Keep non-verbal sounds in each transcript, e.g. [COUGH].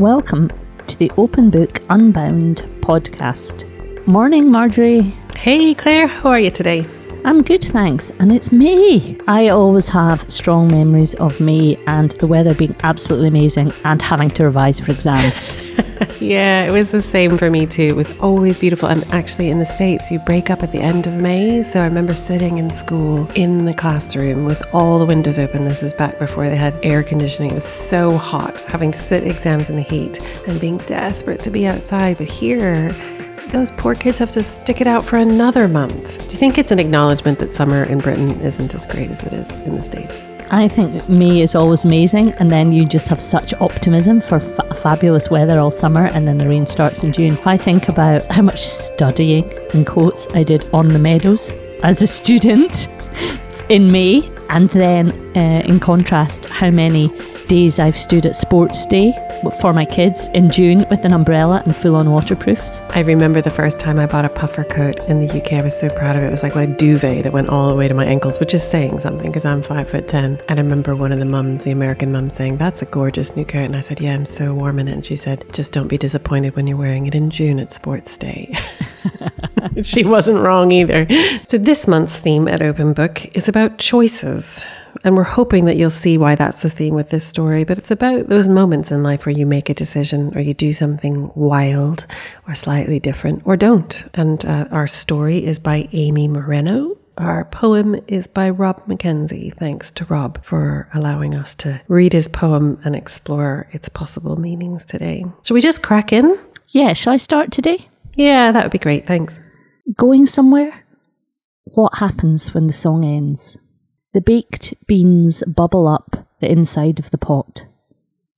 Welcome to the Open Book Unbound podcast. Morning, Marjorie. Hey, Claire, how are you today? I'm good, thanks. And it's May. I always have strong memories of May and the weather being absolutely amazing and having to revise for exams. [LAUGHS] yeah, it was the same for me too. It was always beautiful. And actually, in the States, you break up at the end of May. So I remember sitting in school in the classroom with all the windows open. This was back before they had air conditioning. It was so hot, having to sit exams in the heat and being desperate to be outside. But here, those poor kids have to stick it out for another month. Do you think it's an acknowledgement that summer in Britain isn't as great as it is in the States? I think May is always amazing, and then you just have such optimism for fa- fabulous weather all summer, and then the rain starts in June. If I think about how much studying, in quotes, I did on the meadows as a student [LAUGHS] in May, and then uh, in contrast, how many days I've stood at sports day for my kids in June with an umbrella and full on waterproofs. I remember the first time I bought a puffer coat in the UK. I was so proud of it. It was like a duvet that went all the way to my ankles, which is saying something because I'm five foot ten. And I remember one of the mums, the American mum, saying, That's a gorgeous new coat. And I said, Yeah, I'm so warm in it. And she said, Just don't be disappointed when you're wearing it in June at sports day. [LAUGHS] she wasn't wrong either. So, this month's theme at Open Book is about choices. And we're hoping that you'll see why that's the theme with this story. But it's about those moments in life where you make a decision or you do something wild or slightly different or don't. And uh, our story is by Amy Moreno. Our poem is by Rob Mackenzie. Thanks to Rob for allowing us to read his poem and explore its possible meanings today. Shall we just crack in? Yeah, shall I start today? Yeah, that would be great. Thanks. Going somewhere? What happens when the song ends? The baked beans bubble up the inside of the pot.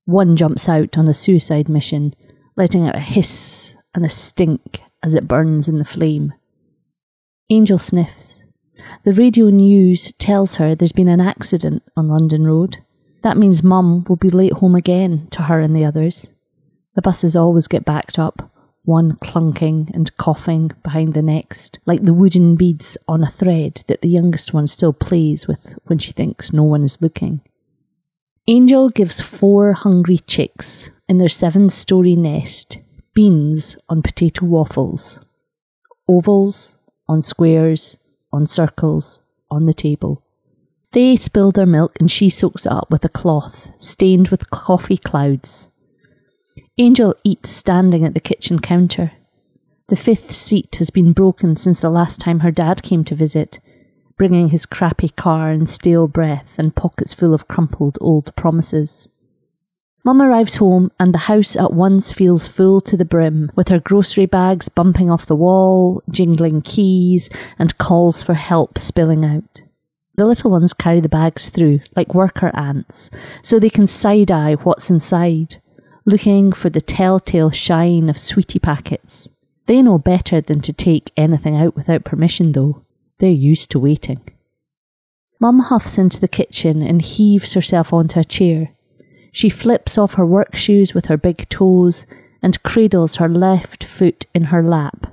One jumps out on a suicide mission, letting out a hiss and a stink as it burns in the flame. Angel sniffs. The radio news tells her there's been an accident on London Road. That means Mum will be late home again to her and the others. The buses always get backed up one clunking and coughing behind the next, like the wooden beads on a thread that the youngest one still plays with when she thinks no one is looking. Angel gives four hungry chicks in their seven story nest beans on potato waffles, ovals on squares, on circles, on the table. They spill their milk and she soaks it up with a cloth stained with coffee clouds Angel eats standing at the kitchen counter. The fifth seat has been broken since the last time her dad came to visit, bringing his crappy car and stale breath and pockets full of crumpled old promises. Mum arrives home and the house at once feels full to the brim, with her grocery bags bumping off the wall, jingling keys, and calls for help spilling out. The little ones carry the bags through, like worker ants, so they can side eye what's inside looking for the telltale shine of sweetie packets. They know better than to take anything out without permission, though. They're used to waiting. Mum huffs into the kitchen and heaves herself onto a chair. She flips off her work shoes with her big toes and cradles her left foot in her lap.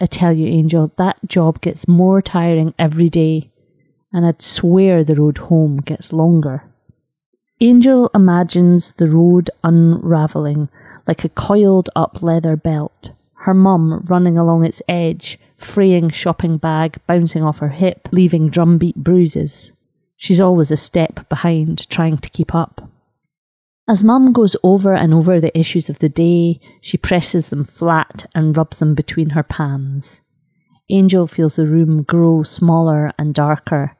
I tell you, Angel, that job gets more tiring every day, and I'd swear the road home gets longer. Angel imagines the road unravelling like a coiled up leather belt, her mum running along its edge, fraying shopping bag bouncing off her hip, leaving drumbeat bruises. She's always a step behind, trying to keep up. As mum goes over and over the issues of the day, she presses them flat and rubs them between her palms. Angel feels the room grow smaller and darker.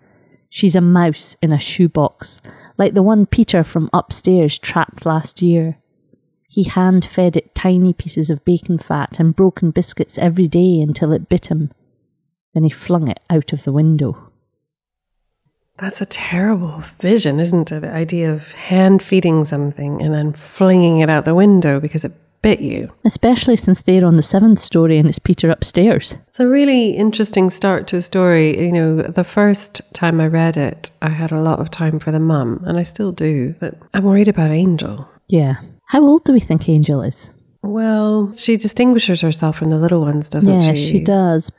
She's a mouse in a shoebox, like the one Peter from upstairs trapped last year. He hand fed it tiny pieces of bacon fat and broken biscuits every day until it bit him. Then he flung it out of the window. That's a terrible vision, isn't it? The idea of hand feeding something and then flinging it out the window because it bit you. Especially since they're on the seventh story and it's Peter upstairs. It's a really interesting start to a story. You know, the first time I read it, I had a lot of time for the mum, and I still do, but I'm worried about Angel. Yeah. How old do we think Angel is? Well, she distinguishes herself from the little ones, doesn't yeah, she? she does.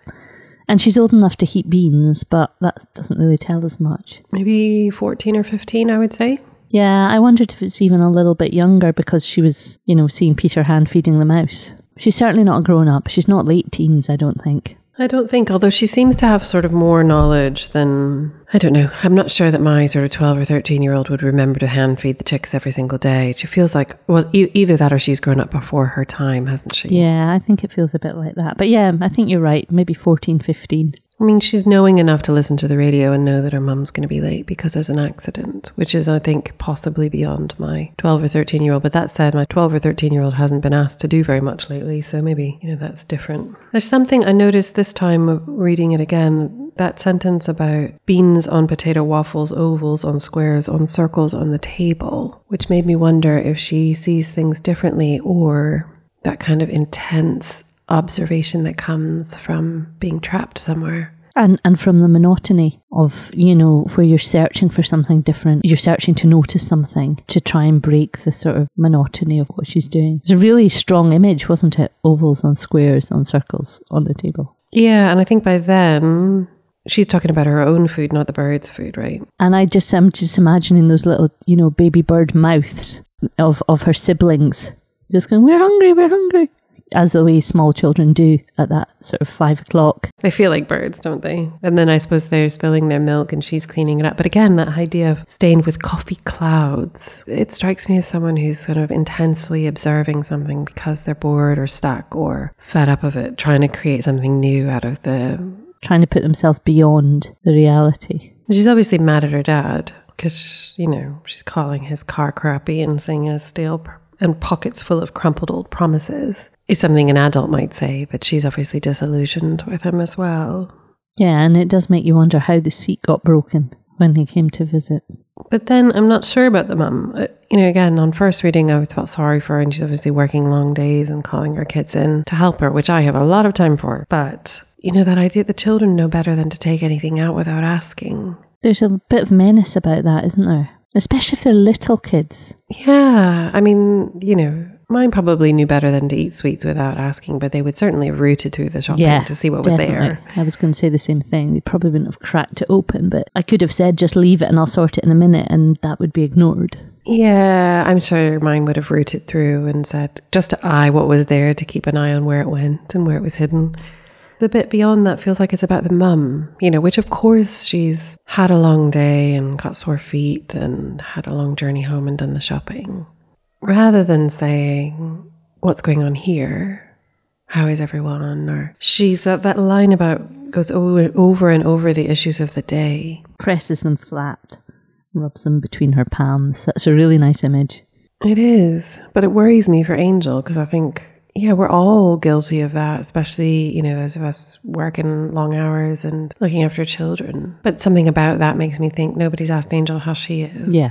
And she's old enough to heat beans, but that doesn't really tell us much. Maybe 14 or 15, I would say. Yeah, I wondered if it's even a little bit younger because she was, you know, seeing Peter hand feeding the mouse. She's certainly not a grown up. She's not late teens, I don't think. I don't think, although she seems to have sort of more knowledge than, I don't know. I'm not sure that my sort of 12 or 13 year old would remember to hand feed the chicks every single day. She feels like, well, e- either that or she's grown up before her time, hasn't she? Yeah, I think it feels a bit like that. But yeah, I think you're right. Maybe 14, 15. I mean, she's knowing enough to listen to the radio and know that her mum's going to be late because there's an accident, which is, I think, possibly beyond my 12 or 13 year old. But that said, my 12 or 13 year old hasn't been asked to do very much lately. So maybe, you know, that's different. There's something I noticed this time of reading it again that sentence about beans on potato waffles, ovals on squares, on circles on the table, which made me wonder if she sees things differently or that kind of intense observation that comes from being trapped somewhere. And and from the monotony of, you know, where you're searching for something different, you're searching to notice something to try and break the sort of monotony of what she's doing. It's a really strong image, wasn't it? Ovals on squares, on circles, on the table. Yeah, and I think by then she's talking about her own food, not the bird's food, right? And I just I'm just imagining those little, you know, baby bird mouths of, of her siblings. Just going, We're hungry, we're hungry as the way small children do at that sort of five o'clock. They feel like birds, don't they? And then I suppose they're spilling their milk and she's cleaning it up. But again, that idea of stained with coffee clouds, it strikes me as someone who's sort of intensely observing something because they're bored or stuck or fed up of it, trying to create something new out of the. Trying to put themselves beyond the reality. She's obviously mad at her dad because, you know, she's calling his car crappy and saying a stale and pockets full of crumpled old promises is something an adult might say, but she's obviously disillusioned with him as well. Yeah, and it does make you wonder how the seat got broken when he came to visit. But then I'm not sure about the mum. Uh, you know, again, on first reading, I felt sorry for her, and she's obviously working long days and calling her kids in to help her, which I have a lot of time for. But, you know, that idea the children know better than to take anything out without asking. There's a bit of menace about that, isn't there? Especially if they're little kids. Yeah. I mean, you know, Mine probably knew better than to eat sweets without asking, but they would certainly have rooted through the shopping Yeah, to see what was definitely. there. I was going to say the same thing. They probably wouldn't have cracked it open, but I could have said, just leave it and I'll sort it in a minute, and that would be ignored. Yeah, I'm sure mine would have rooted through and said just to eye what was there to keep an eye on where it went and where it was hidden. The bit beyond that feels like it's about the mum, you know, which of course she's had a long day and got sore feet and had a long journey home and done the shopping. Rather than saying, what's going on here? How is everyone? Or she's that, that line about goes over, over and over the issues of the day. Presses them flat, rubs them between her palms. That's a really nice image. It is, but it worries me for Angel because I think, yeah, we're all guilty of that, especially, you know, those of us working long hours and looking after children. But something about that makes me think nobody's asked Angel how she is. Yeah,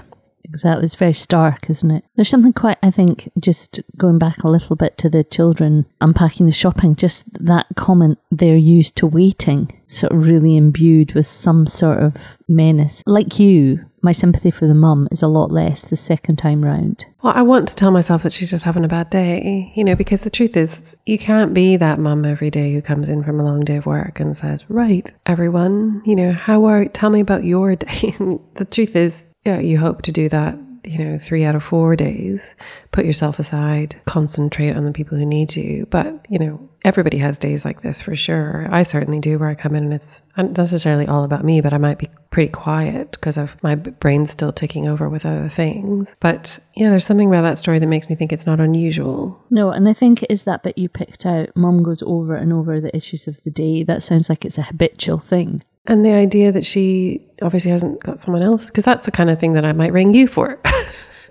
exactly. It's very stark, isn't it? There's something quite, I think, just going back a little bit to the children unpacking the shopping, just that comment they're used to waiting, sort of really imbued with some sort of menace. Like you, my sympathy for the mum is a lot less the second time round. Well, I want to tell myself that she's just having a bad day, you know, because the truth is, you can't be that mum every day who comes in from a long day of work and says, Right, everyone, you know, how are, tell me about your [LAUGHS] day. the truth is, yeah, you hope to do that, you know, three out of four days, put yourself aside, concentrate on the people who need you. But, you know, everybody has days like this for sure. I certainly do, where I come in and it's not necessarily all about me, but I might be pretty quiet because of my brain's still ticking over with other things. But yeah, there's something about that story that makes me think it's not unusual. No, and I think it is that bit you picked out. Mom goes over and over the issues of the day. That sounds like it's a habitual thing. And the idea that she obviously hasn't got someone else, because that's the kind of thing that I might ring you for. [LAUGHS]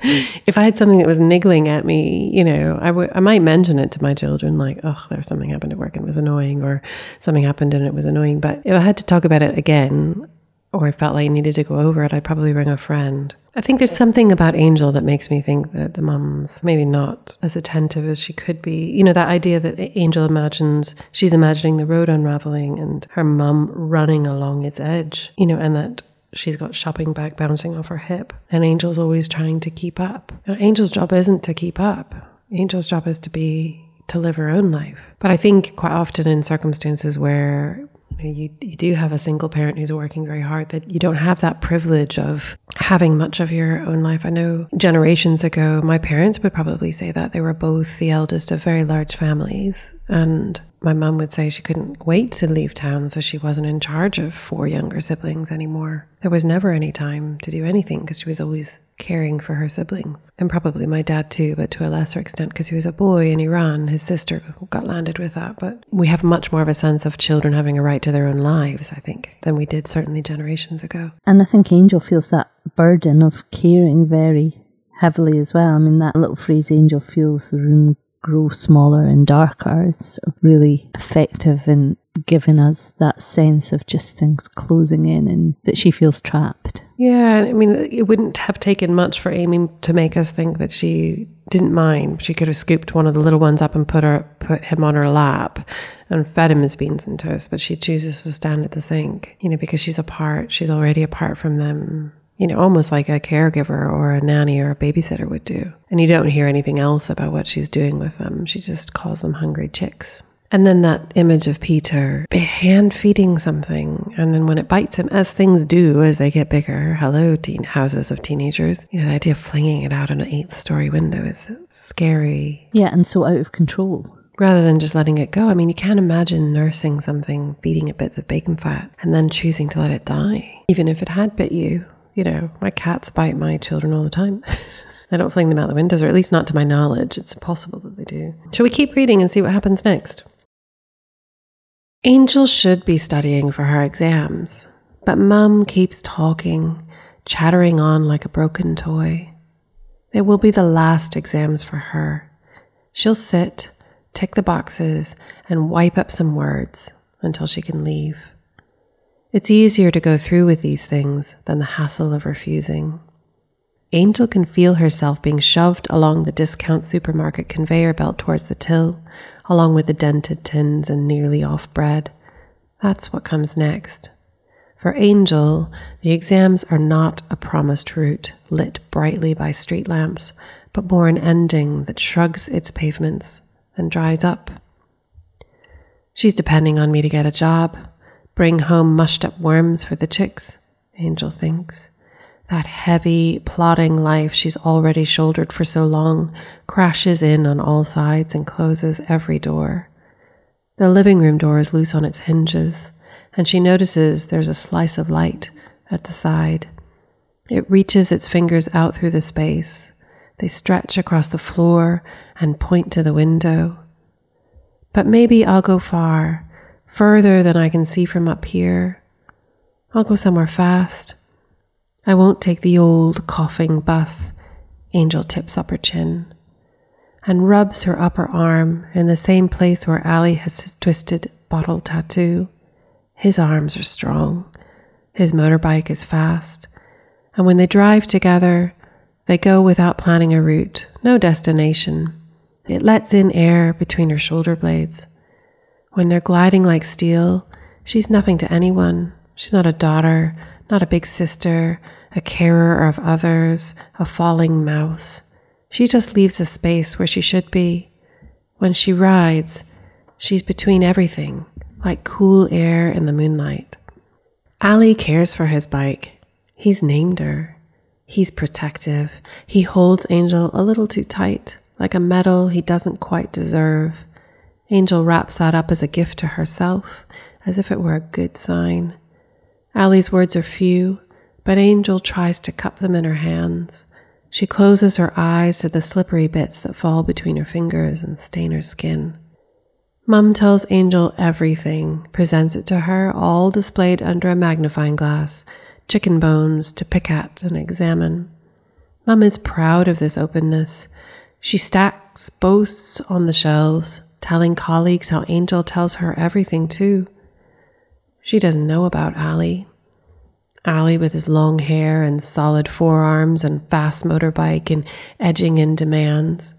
if I had something that was niggling at me, you know, I I might mention it to my children, like, oh, there's something happened at work and it was annoying, or something happened and it was annoying. But if I had to talk about it again, or felt like I needed to go over it, I'd probably ring a friend. I think there's something about Angel that makes me think that the mum's maybe not as attentive as she could be. You know, that idea that Angel imagines she's imagining the road unraveling and her mum running along its edge, you know, and that she's got shopping bag bouncing off her hip and Angel's always trying to keep up. And Angel's job isn't to keep up. Angel's job is to be to live her own life. But I think quite often in circumstances where you, you, do have a single parent who's working very hard, that you don't have that privilege of having much of your own life. I know generations ago, my parents would probably say that they were both the eldest of very large families. And my mum would say she couldn't wait to leave town, so she wasn't in charge of four younger siblings anymore. There was never any time to do anything because she was always caring for her siblings. And probably my dad too, but to a lesser extent because he was a boy in Iran. His sister got landed with that. But we have much more of a sense of children having a right to their own lives, I think, than we did certainly generations ago. And I think Angel feels that burden of caring very heavily as well. I mean, that little phrase, Angel feels the room grow smaller and darker is really effective in giving us that sense of just things closing in and that she feels trapped. Yeah, I mean, it wouldn't have taken much for Amy to make us think that she didn't mind. She could have scooped one of the little ones up and put her put him on her lap and fed him his beans and toast, but she chooses to stand at the sink, you know, because she's apart. She's already apart from them you know, almost like a caregiver or a nanny or a babysitter would do. And you don't hear anything else about what she's doing with them. She just calls them hungry chicks. And then that image of Peter hand feeding something. And then when it bites him, as things do as they get bigger, hello, teen houses of teenagers, you know, the idea of flinging it out an eighth story window is scary. Yeah, and so out of control rather than just letting it go. I mean, you can't imagine nursing something, feeding it bits of bacon fat, and then choosing to let it die. Even if it had bit you, you know, my cats bite my children all the time. [LAUGHS] I don't fling them out the windows, or at least not to my knowledge. It's impossible that they do. Shall we keep reading and see what happens next? Angel should be studying for her exams, but Mum keeps talking, chattering on like a broken toy. They will be the last exams for her. She'll sit, tick the boxes, and wipe up some words until she can leave. It's easier to go through with these things than the hassle of refusing. Angel can feel herself being shoved along the discount supermarket conveyor belt towards the till, along with the dented tins and nearly off bread. That's what comes next. For Angel, the exams are not a promised route lit brightly by street lamps, but more an ending that shrugs its pavements and dries up. She's depending on me to get a job, Bring home mushed up worms for the chicks, Angel thinks. That heavy, plodding life she's already shouldered for so long crashes in on all sides and closes every door. The living room door is loose on its hinges, and she notices there's a slice of light at the side. It reaches its fingers out through the space. They stretch across the floor and point to the window. But maybe I'll go far further than I can see from up here. I'll go somewhere fast. I won't take the old coughing bus. Angel tips up her chin and rubs her upper arm in the same place where Ali has his twisted bottle tattoo. His arms are strong. His motorbike is fast. And when they drive together, they go without planning a route, no destination. It lets in air between her shoulder blades. When they're gliding like steel, she's nothing to anyone. She's not a daughter, not a big sister, a carer of others, a falling mouse. She just leaves a space where she should be. When she rides, she's between everything, like cool air in the moonlight. Ali cares for his bike. He's named her. He's protective. He holds Angel a little too tight, like a medal he doesn't quite deserve. Angel wraps that up as a gift to herself, as if it were a good sign. Ali's words are few, but Angel tries to cup them in her hands. She closes her eyes to the slippery bits that fall between her fingers and stain her skin. Mum tells Angel everything, presents it to her, all displayed under a magnifying glass, chicken bones to pick at and examine. Mum is proud of this openness. She stacks boasts on the shelves, telling colleagues how Angel tells her everything too. She doesn't know about Ali. Ali with his long hair and solid forearms and fast motorbike and edging in demands.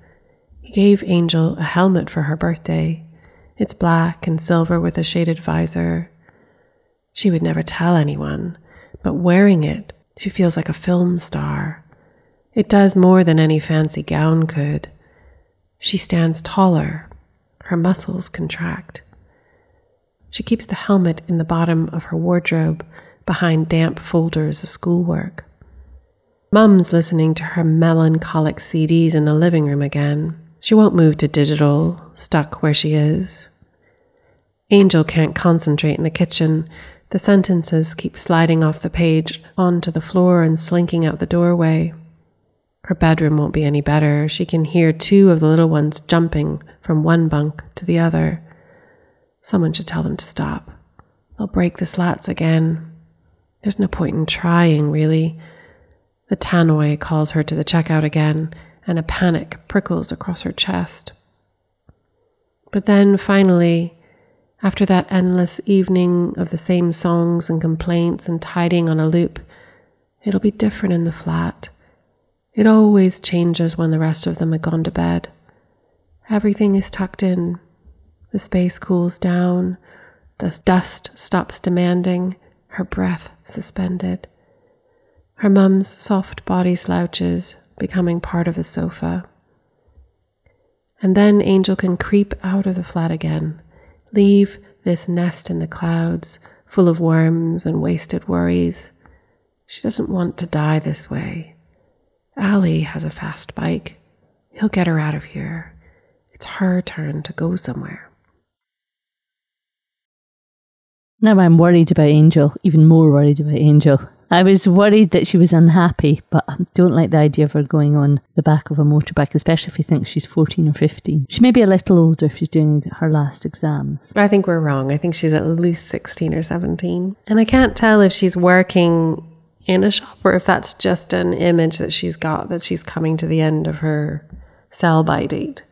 He gave Angel a helmet for her birthday. It's black and silver with a shaded visor. She would never tell anyone, but wearing it, she feels like a film star. It does more than any fancy gown could. She stands taller, her muscles contract. She keeps the helmet in the bottom of her wardrobe behind damp folders of schoolwork. Mum's listening to her melancholic CDs in the living room again. She won't move to digital, stuck where she is. Angel can't concentrate in the kitchen. The sentences keep sliding off the page onto the floor and slinking out the doorway. Her bedroom won't be any better. She can hear two of the little ones jumping from one bunk to the other. Someone should tell them to stop. They'll break the slats again. There's no point in trying, really. The tannoy calls her to the checkout again, and a panic prickles across her chest. But then, finally, after that endless evening of the same songs and complaints and tidying on a loop, it'll be different in the flat. It always changes when the rest of them have gone to bed. Everything is tucked in. The space cools down. The dust stops demanding, her breath suspended. Her mum's soft body slouches, becoming part of a sofa. And then Angel can creep out of the flat again, leave this nest in the clouds, full of worms and wasted worries. She doesn't want to die this way. Ali has a fast bike. He'll get her out of here. It's her turn to go somewhere. Now I'm worried about Angel, even more worried about Angel. I was worried that she was unhappy, but I don't like the idea of her going on the back of a motorbike, especially if you think she's 14 or 15. She may be a little older if she's doing her last exams. I think we're wrong. I think she's at least 16 or 17. And I can't tell if she's working in a shop or if that's just an image that she's got that she's coming to the end of her sell by date.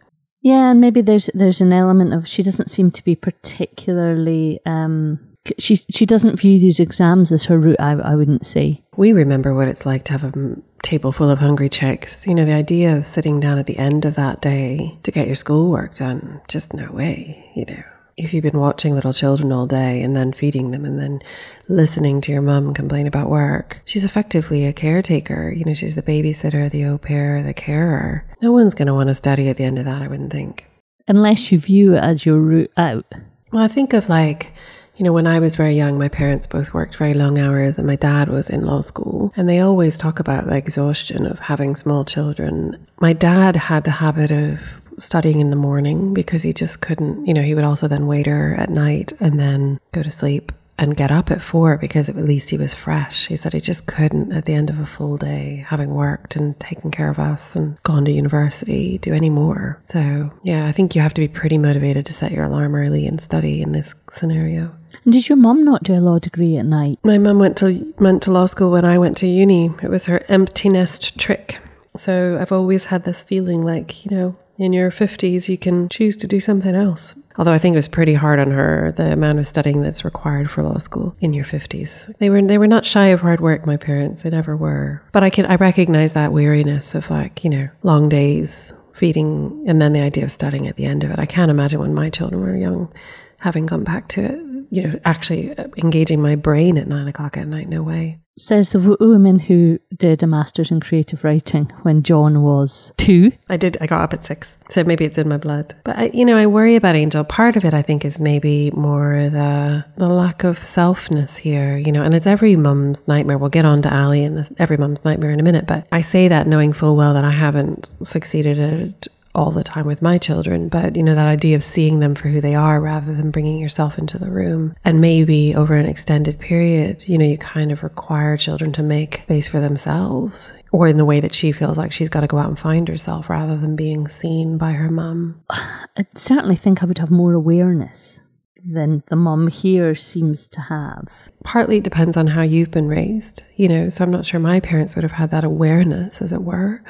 Yeah, and maybe there's there's an element of she doesn't seem to be particularly um she she doesn't view these exams as her route. I I wouldn't say. We remember what it's like to have a table full of hungry chicks. You know, the idea of sitting down at the end of that day to get your schoolwork done, just no way. You know, if you've been watching little children all day and then feeding them and then listening to your mum complain about work, she's effectively a caretaker. You know, she's the babysitter, the au pair, the carer. No one's going to want to study at the end of that, I wouldn't think. Unless you view it as your route out. Uh, well, I think of like, you know, when I was very young, my parents both worked very long hours and my dad was in law school. And they always talk about the exhaustion of having small children. My dad had the habit of studying in the morning because he just couldn't, you know, he would also then waiter at night and then go to sleep and get up at four because at least he was fresh. He said he just couldn't, at the end of a full day, having worked and taken care of us and gone to university, do any more. So, yeah, I think you have to be pretty motivated to set your alarm early and study in this scenario. And did your mum not do a law degree at night? My mum went to went to law school when I went to uni. It was her empty nest trick. So I've always had this feeling like, you know, in your 50s, you can choose to do something else. Although I think it was pretty hard on her, the amount of studying that's required for law school in your 50s. They were they were not shy of hard work, my parents. They never were. But I can I recognize that weariness of like, you know, long days, feeding and then the idea of studying at the end of it. I can't imagine when my children were young having gone back to it you know, actually uh, engaging my brain at nine o'clock at night. No way. Says the woman who did a master's in creative writing when John was two. I did. I got up at six, so maybe it's in my blood. But I, you know, I worry about Angel. Part of it, I think, is maybe more the the lack of selfness here. You know, and it's every mum's nightmare. We'll get on to Ali and the, every mum's nightmare in a minute. But I say that knowing full well that I haven't succeeded at all the time with my children, but you know, that idea of seeing them for who they are rather than bringing yourself into the room. And maybe over an extended period, you know, you kind of require children to make space for themselves or in the way that she feels like she's got to go out and find herself rather than being seen by her mum. I [SIGHS] certainly think I would have more awareness than the mum here seems to have. Partly it depends on how you've been raised, you know, so I'm not sure my parents would have had that awareness, as it were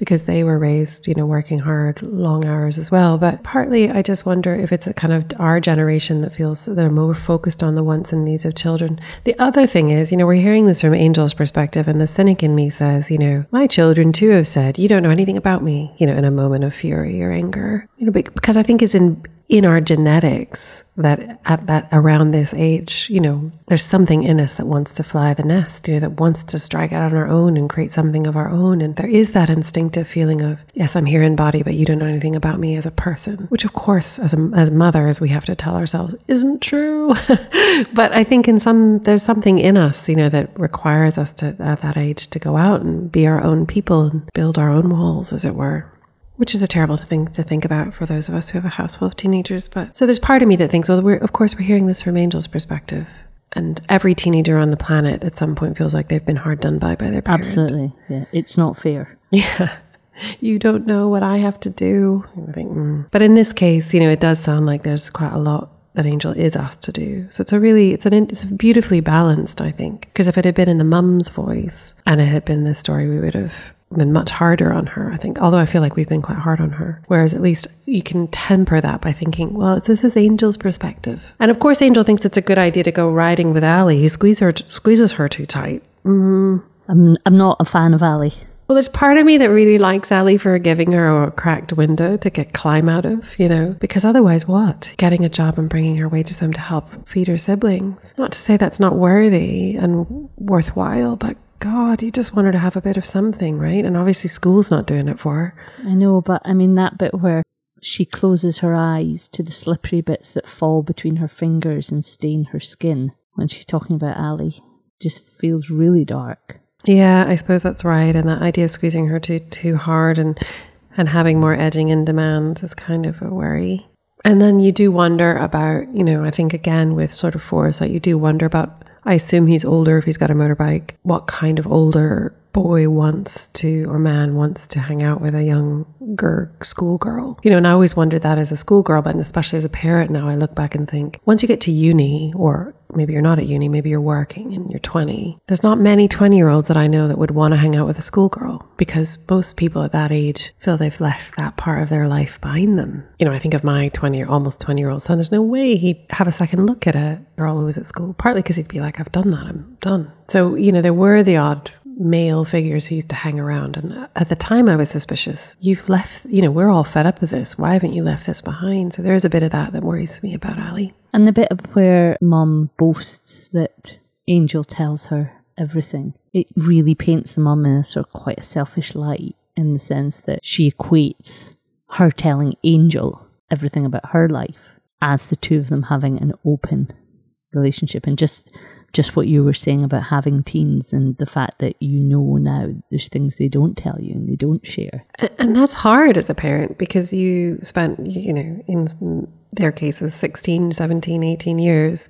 because they were raised, you know, working hard, long hours as well. But partly, I just wonder if it's a kind of our generation that feels that they're more focused on the wants and needs of children. The other thing is, you know, we're hearing this from Angel's perspective, and the cynic in me says, you know, my children too have said, you don't know anything about me, you know, in a moment of fury or anger, you know, because I think it's in in our genetics that at that around this age, you know, there's something in us that wants to fly the nest, you know, that wants to strike out on our own and create something of our own. And there is that instinctive feeling of, yes, I'm here in body, but you don't know anything about me as a person, which of course, as a, as mothers, we have to tell ourselves isn't true. [LAUGHS] but I think in some, there's something in us, you know, that requires us to, at that age, to go out and be our own people and build our own walls, as it were which is a terrible thing to think about for those of us who have a house full of teenagers. But so there's part of me that thinks, well, we're, of course, we're hearing this from Angel's perspective. And every teenager on the planet at some point feels like they've been hard done by by their parents. Absolutely. Yeah. It's not fair. [LAUGHS] Yeah. You don't know what I have to do. I think, mm. But in this case, you know, it does sound like there's quite a lot that Angel is asked to do. So it's a really, it's an, it's beautifully balanced, I think. Because if it had been in the mum's voice and it had been this story, we would have been much harder on her, I think, although I feel like we've been quite hard on her. Whereas at least you can temper that by thinking, well, this is Angel's perspective. And of course, Angel thinks it's a good idea to go riding with Ali. He squeezes her, squeezes her too tight. Mm. I'm, I'm not a fan of Ali. Well, there's part of me that really likes Ali for giving her a cracked window to get climb out of, you know, because otherwise, what? Getting a job and bringing her wages home to help feed her siblings. Not to say that's not worthy and worthwhile, but God, you just want her to have a bit of something, right? And obviously, school's not doing it for her. I know, but I mean, that bit where she closes her eyes to the slippery bits that fall between her fingers and stain her skin when she's talking about Ali just feels really dark. Yeah, I suppose that's right. And that idea of squeezing her too too hard and and having more edging in demand is kind of a worry. And then you do wonder about, you know, I think again with sort of foresight, you do wonder about I assume he's older if he's got a motorbike. What kind of older boy wants to, or man wants to hang out with a younger schoolgirl? You know, and I always wondered that as a schoolgirl, but especially as a parent now, I look back and think once you get to uni or maybe you're not at uni, maybe you're working and you're 20. There's not many 20 year olds that I know that would want to hang out with a schoolgirl because most people at that age feel they've left that part of their life behind them. You know, I think of my 20 or almost 20 year old son, there's no way he'd have a second look at a girl who was at school, partly because he'd be like, I've done that, I'm done. So, you know, there were the odd male figures who used to hang around. And at the time, I was suspicious. You've left, you know, we're all fed up with this. Why haven't you left this behind? So there's a bit of that that worries me about Ali. And the bit of where mum boasts that Angel tells her everything, it really paints the mum in a sort of quite a selfish light in the sense that she equates her telling Angel everything about her life as the two of them having an open relationship and just just what you were saying about having teens and the fact that you know now there's things they don't tell you and they don't share. And that's hard as a parent because you spent, you know, in their cases, 16, 17, 18 years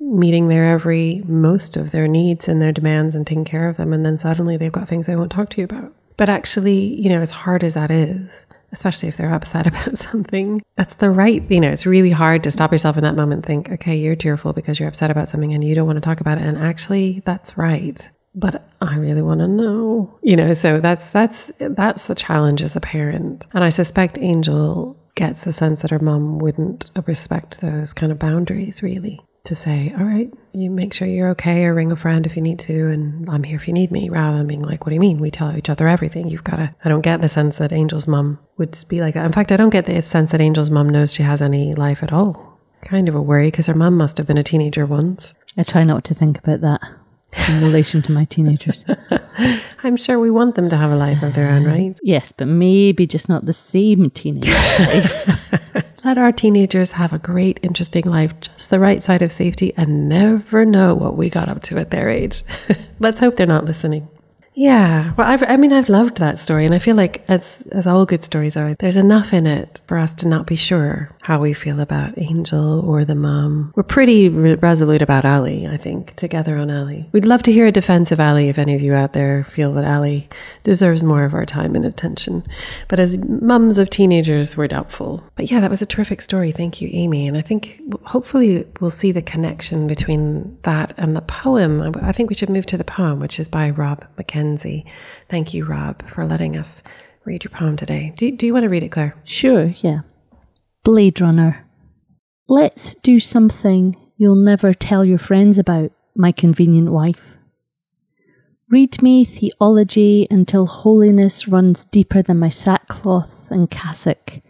meeting their every, most of their needs and their demands and taking care of them. And then suddenly they've got things they won't talk to you about. But actually, you know, as hard as that is, especially if they're upset [LAUGHS] about something. That's the right, you know, it's really hard to stop yourself in that moment think, okay, you're tearful because you're upset about something and you don't want to talk about it. And actually, that's right. But I really want to know, you know, so that's, that's, that's the challenge as a parent. And I suspect Angel gets the sense that her mom wouldn't respect those kind of boundaries really to say, all right, you make sure you're okay or ring a friend if you need to, and I'm here if you need me, rather than being like, what do you mean? We tell each other everything. You've got to. I don't get the sense that Angel's mom would be like that. In fact, I don't get the sense that Angel's mom knows she has any life at all. Kind of a worry because her mom must have been a teenager once. I try not to think about that in relation to my teenagers. [LAUGHS] I'm sure we want them to have a life of their own, uh, right? Yes, but maybe just not the same teenage life. [LAUGHS] Let our teenagers have a great, interesting life, just the right side of safety, and never know what we got up to at their age. [LAUGHS] Let's hope they're not listening. Yeah, well, I've, i mean, I've loved that story, and I feel like as as all good stories are, there's enough in it for us to not be sure how we feel about Angel or the mom. We're pretty re- resolute about Ali, I think, together on Ali. We'd love to hear a defense of Ali if any of you out there feel that Ali deserves more of our time and attention. But as mums of teenagers, we're doubtful. But yeah, that was a terrific story. Thank you, Amy. And I think hopefully we'll see the connection between that and the poem. I think we should move to the poem, which is by Rob Mackenzie. Thank you, Rob, for letting us read your poem today. Do, do you want to read it, Claire? Sure, yeah. Blade Runner. Let's do something you'll never tell your friends about, my convenient wife. Read me theology until holiness runs deeper than my sackcloth and cassock.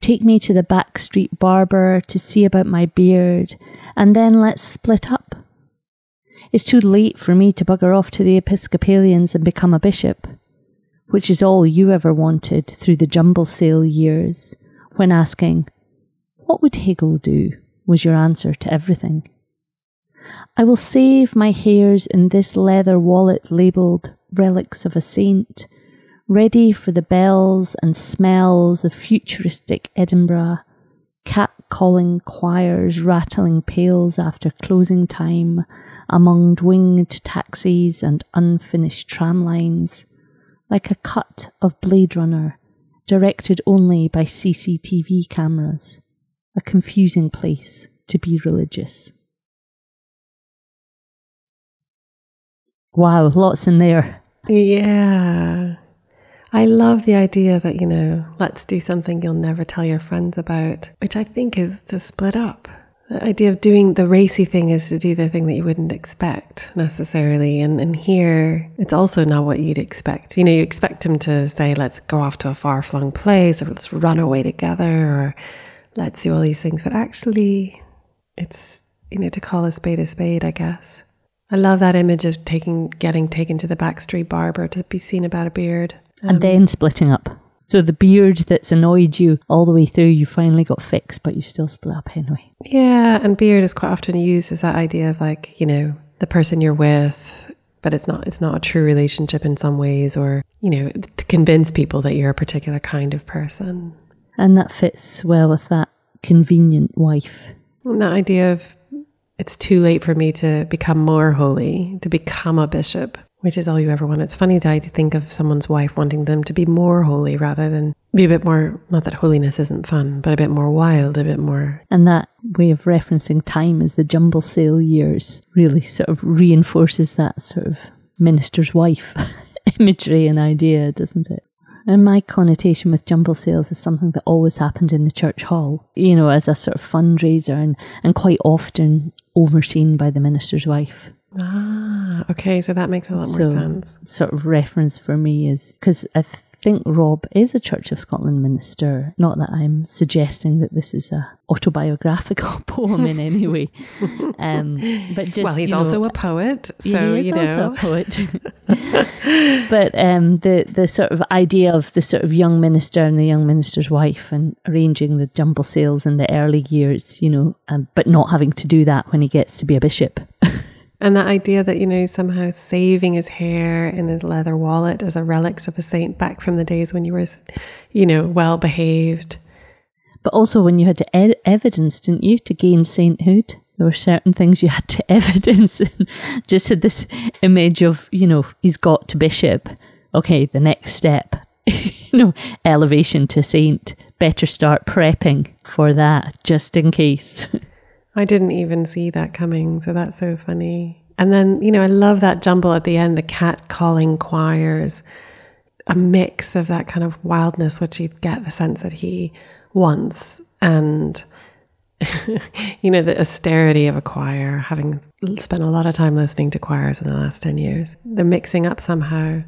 Take me to the back street barber to see about my beard, and then let's split up. It's too late for me to bugger off to the Episcopalians and become a bishop, which is all you ever wanted through the jumble sale years, when asking, What would Hegel do? was your answer to everything. I will save my hairs in this leather wallet labelled Relics of a Saint, ready for the bells and smells of futuristic Edinburgh, cat calling choirs rattling pails after closing time among winged taxis and unfinished tram lines, like a cut of Blade Runner, directed only by CCTV cameras, a confusing place to be religious. Wow, lots in there. Yeah. I love the idea that, you know, let's do something you'll never tell your friends about, which I think is to split up. The idea of doing the racy thing is to do the thing that you wouldn't expect necessarily. And, and here, it's also not what you'd expect. You know, you expect him to say, let's go off to a far flung place or let's run away together or let's do all these things. But actually, it's, you know, to call a spade a spade, I guess. I love that image of taking, getting taken to the backstreet barber to be seen about a beard. Um, and then splitting up. So the beard that's annoyed you all the way through, you finally got fixed, but you still split up anyway. Yeah, and beard is quite often used as that idea of like, you know, the person you're with, but it's not it's not a true relationship in some ways, or you know, to convince people that you're a particular kind of person. And that fits well with that convenient wife. And that idea of it's too late for me to become more holy, to become a bishop which is all you ever want. It's funny to think of someone's wife wanting them to be more holy rather than be a bit more, not that holiness isn't fun, but a bit more wild, a bit more. And that way of referencing time as the jumble sale years really sort of reinforces that sort of minister's wife [LAUGHS] imagery and idea, doesn't it? And my connotation with jumble sales is something that always happened in the church hall, you know, as a sort of fundraiser and, and quite often overseen by the minister's wife. Ah, okay. So that makes a lot so, more sense. Sort of reference for me is because I think Rob is a Church of Scotland minister. Not that I'm suggesting that this is a autobiographical [LAUGHS] poem in any way, um, but just well, he's you know, also a poet, so he is you know, also a poet. [LAUGHS] but um, the the sort of idea of the sort of young minister and the young minister's wife and arranging the jumble sales in the early years, you know, um, but not having to do that when he gets to be a bishop. And the idea that, you know, somehow saving his hair in his leather wallet as a relics of a saint back from the days when you were, you know, well behaved. But also when you had to evidence, didn't you, to gain sainthood? There were certain things you had to [LAUGHS] evidence. Just had this image of, you know, he's got to bishop. Okay, the next step, [LAUGHS] you know, elevation to saint. Better start prepping for that just in case. [LAUGHS] I didn't even see that coming. So that's so funny. And then, you know, I love that jumble at the end, the cat calling choirs, a mix of that kind of wildness, which you get the sense that he wants, and, [LAUGHS] you know, the austerity of a choir, having spent a lot of time listening to choirs in the last 10 years. The mixing up somehow.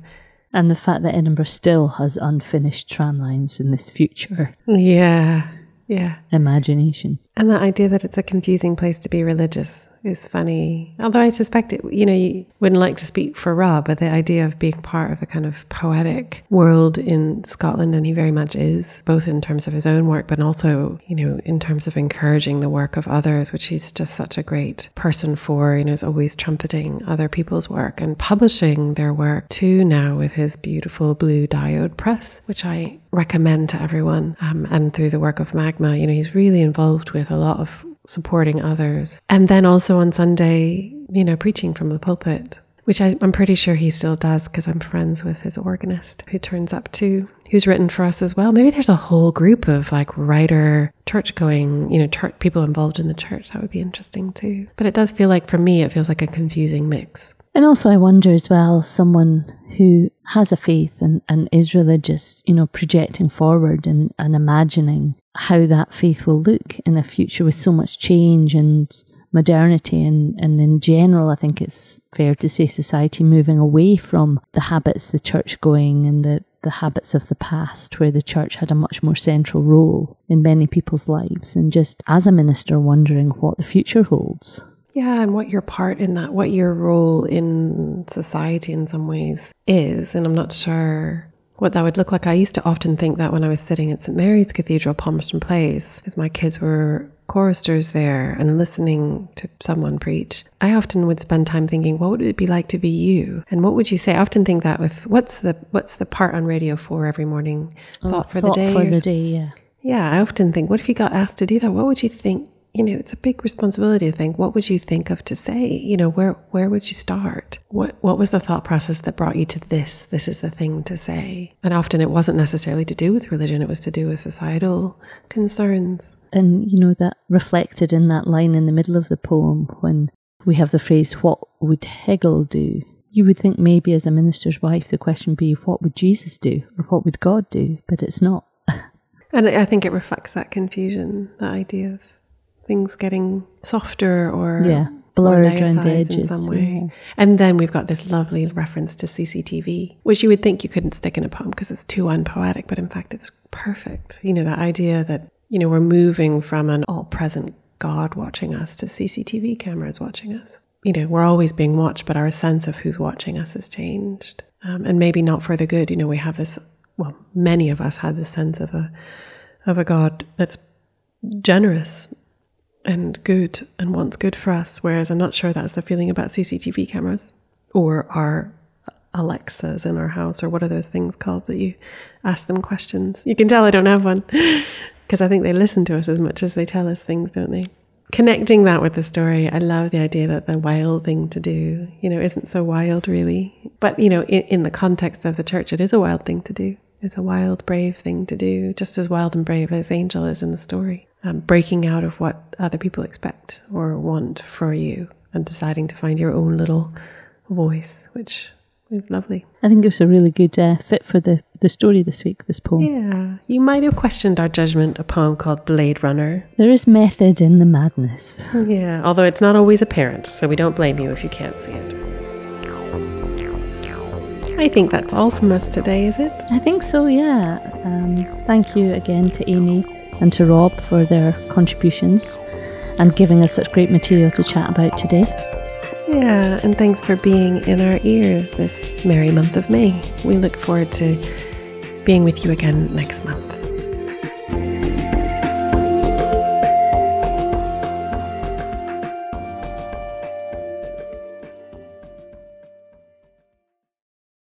And the fact that Edinburgh still has unfinished tram lines in this future. Yeah. Yeah. Imagination. And that idea that it's a confusing place to be religious is funny. Although I suspect it, you know, you wouldn't like to speak for Rob, but the idea of being part of a kind of poetic world in Scotland, and he very much is, both in terms of his own work, but also, you know, in terms of encouraging the work of others, which he's just such a great person for, you know, is always trumpeting other people's work and publishing their work too now with his beautiful blue diode press, which I recommend to everyone. Um, and through the work of Magma, you know, he's really involved with a lot of supporting others. And then also on Sunday, you know, preaching from the pulpit, which I, am pretty sure he still does because I'm friends with his organist who turns up too, who's written for us as well. Maybe there's a whole group of like writer, church going, you know, church, people involved in the church. That would be interesting too. But it does feel like, for me, it feels like a confusing mix. And also, I wonder as well, someone who has a faith and, and is religious, you know, projecting forward and, and imagining how that faith will look in the future with so much change and modernity and, and in general, I think it's fair to say society moving away from the habits, the church going and the, the habits of the past, where the church had a much more central role in many people's lives, and just as a minister, wondering what the future holds. Yeah, and what your part in that, what your role in society in some ways is. And I'm not sure what that would look like. I used to often think that when I was sitting at St. Mary's Cathedral, Palmerston Place, because my kids were choristers there and listening to someone preach, I often would spend time thinking, what would it be like to be you? And what would you say? I often think that with what's the what's the part on Radio 4 every morning? Oh, thought for thought the day. For the day, yeah. yeah, I often think, what if you got asked to do that? What would you think? You know, it's a big responsibility to think. What would you think of to say? You know, where where would you start? What what was the thought process that brought you to this? This is the thing to say. And often it wasn't necessarily to do with religion; it was to do with societal concerns. And, you know, that reflected in that line in the middle of the poem when we have the phrase, What would Hegel do? You would think maybe as a minister's wife, the question would be, What would Jesus do? Or what would God do? But it's not. [LAUGHS] And I think it reflects that confusion, that idea of things getting softer or Yeah, blurred around the laicized in edges, some way. yeah. And then we've got this lovely reference to CCTV, which you would think you couldn't stick in a poem because it's too unpoetic, but in fact it's perfect. You know, that idea that, you know, we're moving from an all present God watching us to CCTV cameras watching us. You know, we're always being watched, but our sense of who's watching us has changed. Um, and maybe not for the good. You know, we have this, well, many of us had this sense of a, of a God that's generous and good and wants good for us. Whereas I'm not sure that's the feeling about CCTV cameras or our Alexas in our house or what are those things called that you ask them questions. You can tell I don't have one [LAUGHS] because I think they listen to us as much as they tell us things, don't they? Connecting that with the story, I love the idea that the wild thing to do, you know, isn't so wild really. But, you know, in, in the context of the church, it is a wild thing to do. It's a wild, brave thing to do, just as wild and brave as Angel is in the story. Um, breaking out of what other people expect or want for you and deciding to find your own little voice, which is lovely. I think it was a really good uh, fit for the, the story this week, this poem. Yeah. You might have questioned our judgment, a poem called Blade Runner. There is method in the madness. Yeah, although it's not always apparent, so we don't blame you if you can't see it. I think that's all from us today, is it? I think so, yeah. Um, thank you again to Amy and to Rob for their contributions and giving us such great material to chat about today. Yeah, and thanks for being in our ears this merry month of May. We look forward to being with you again next month.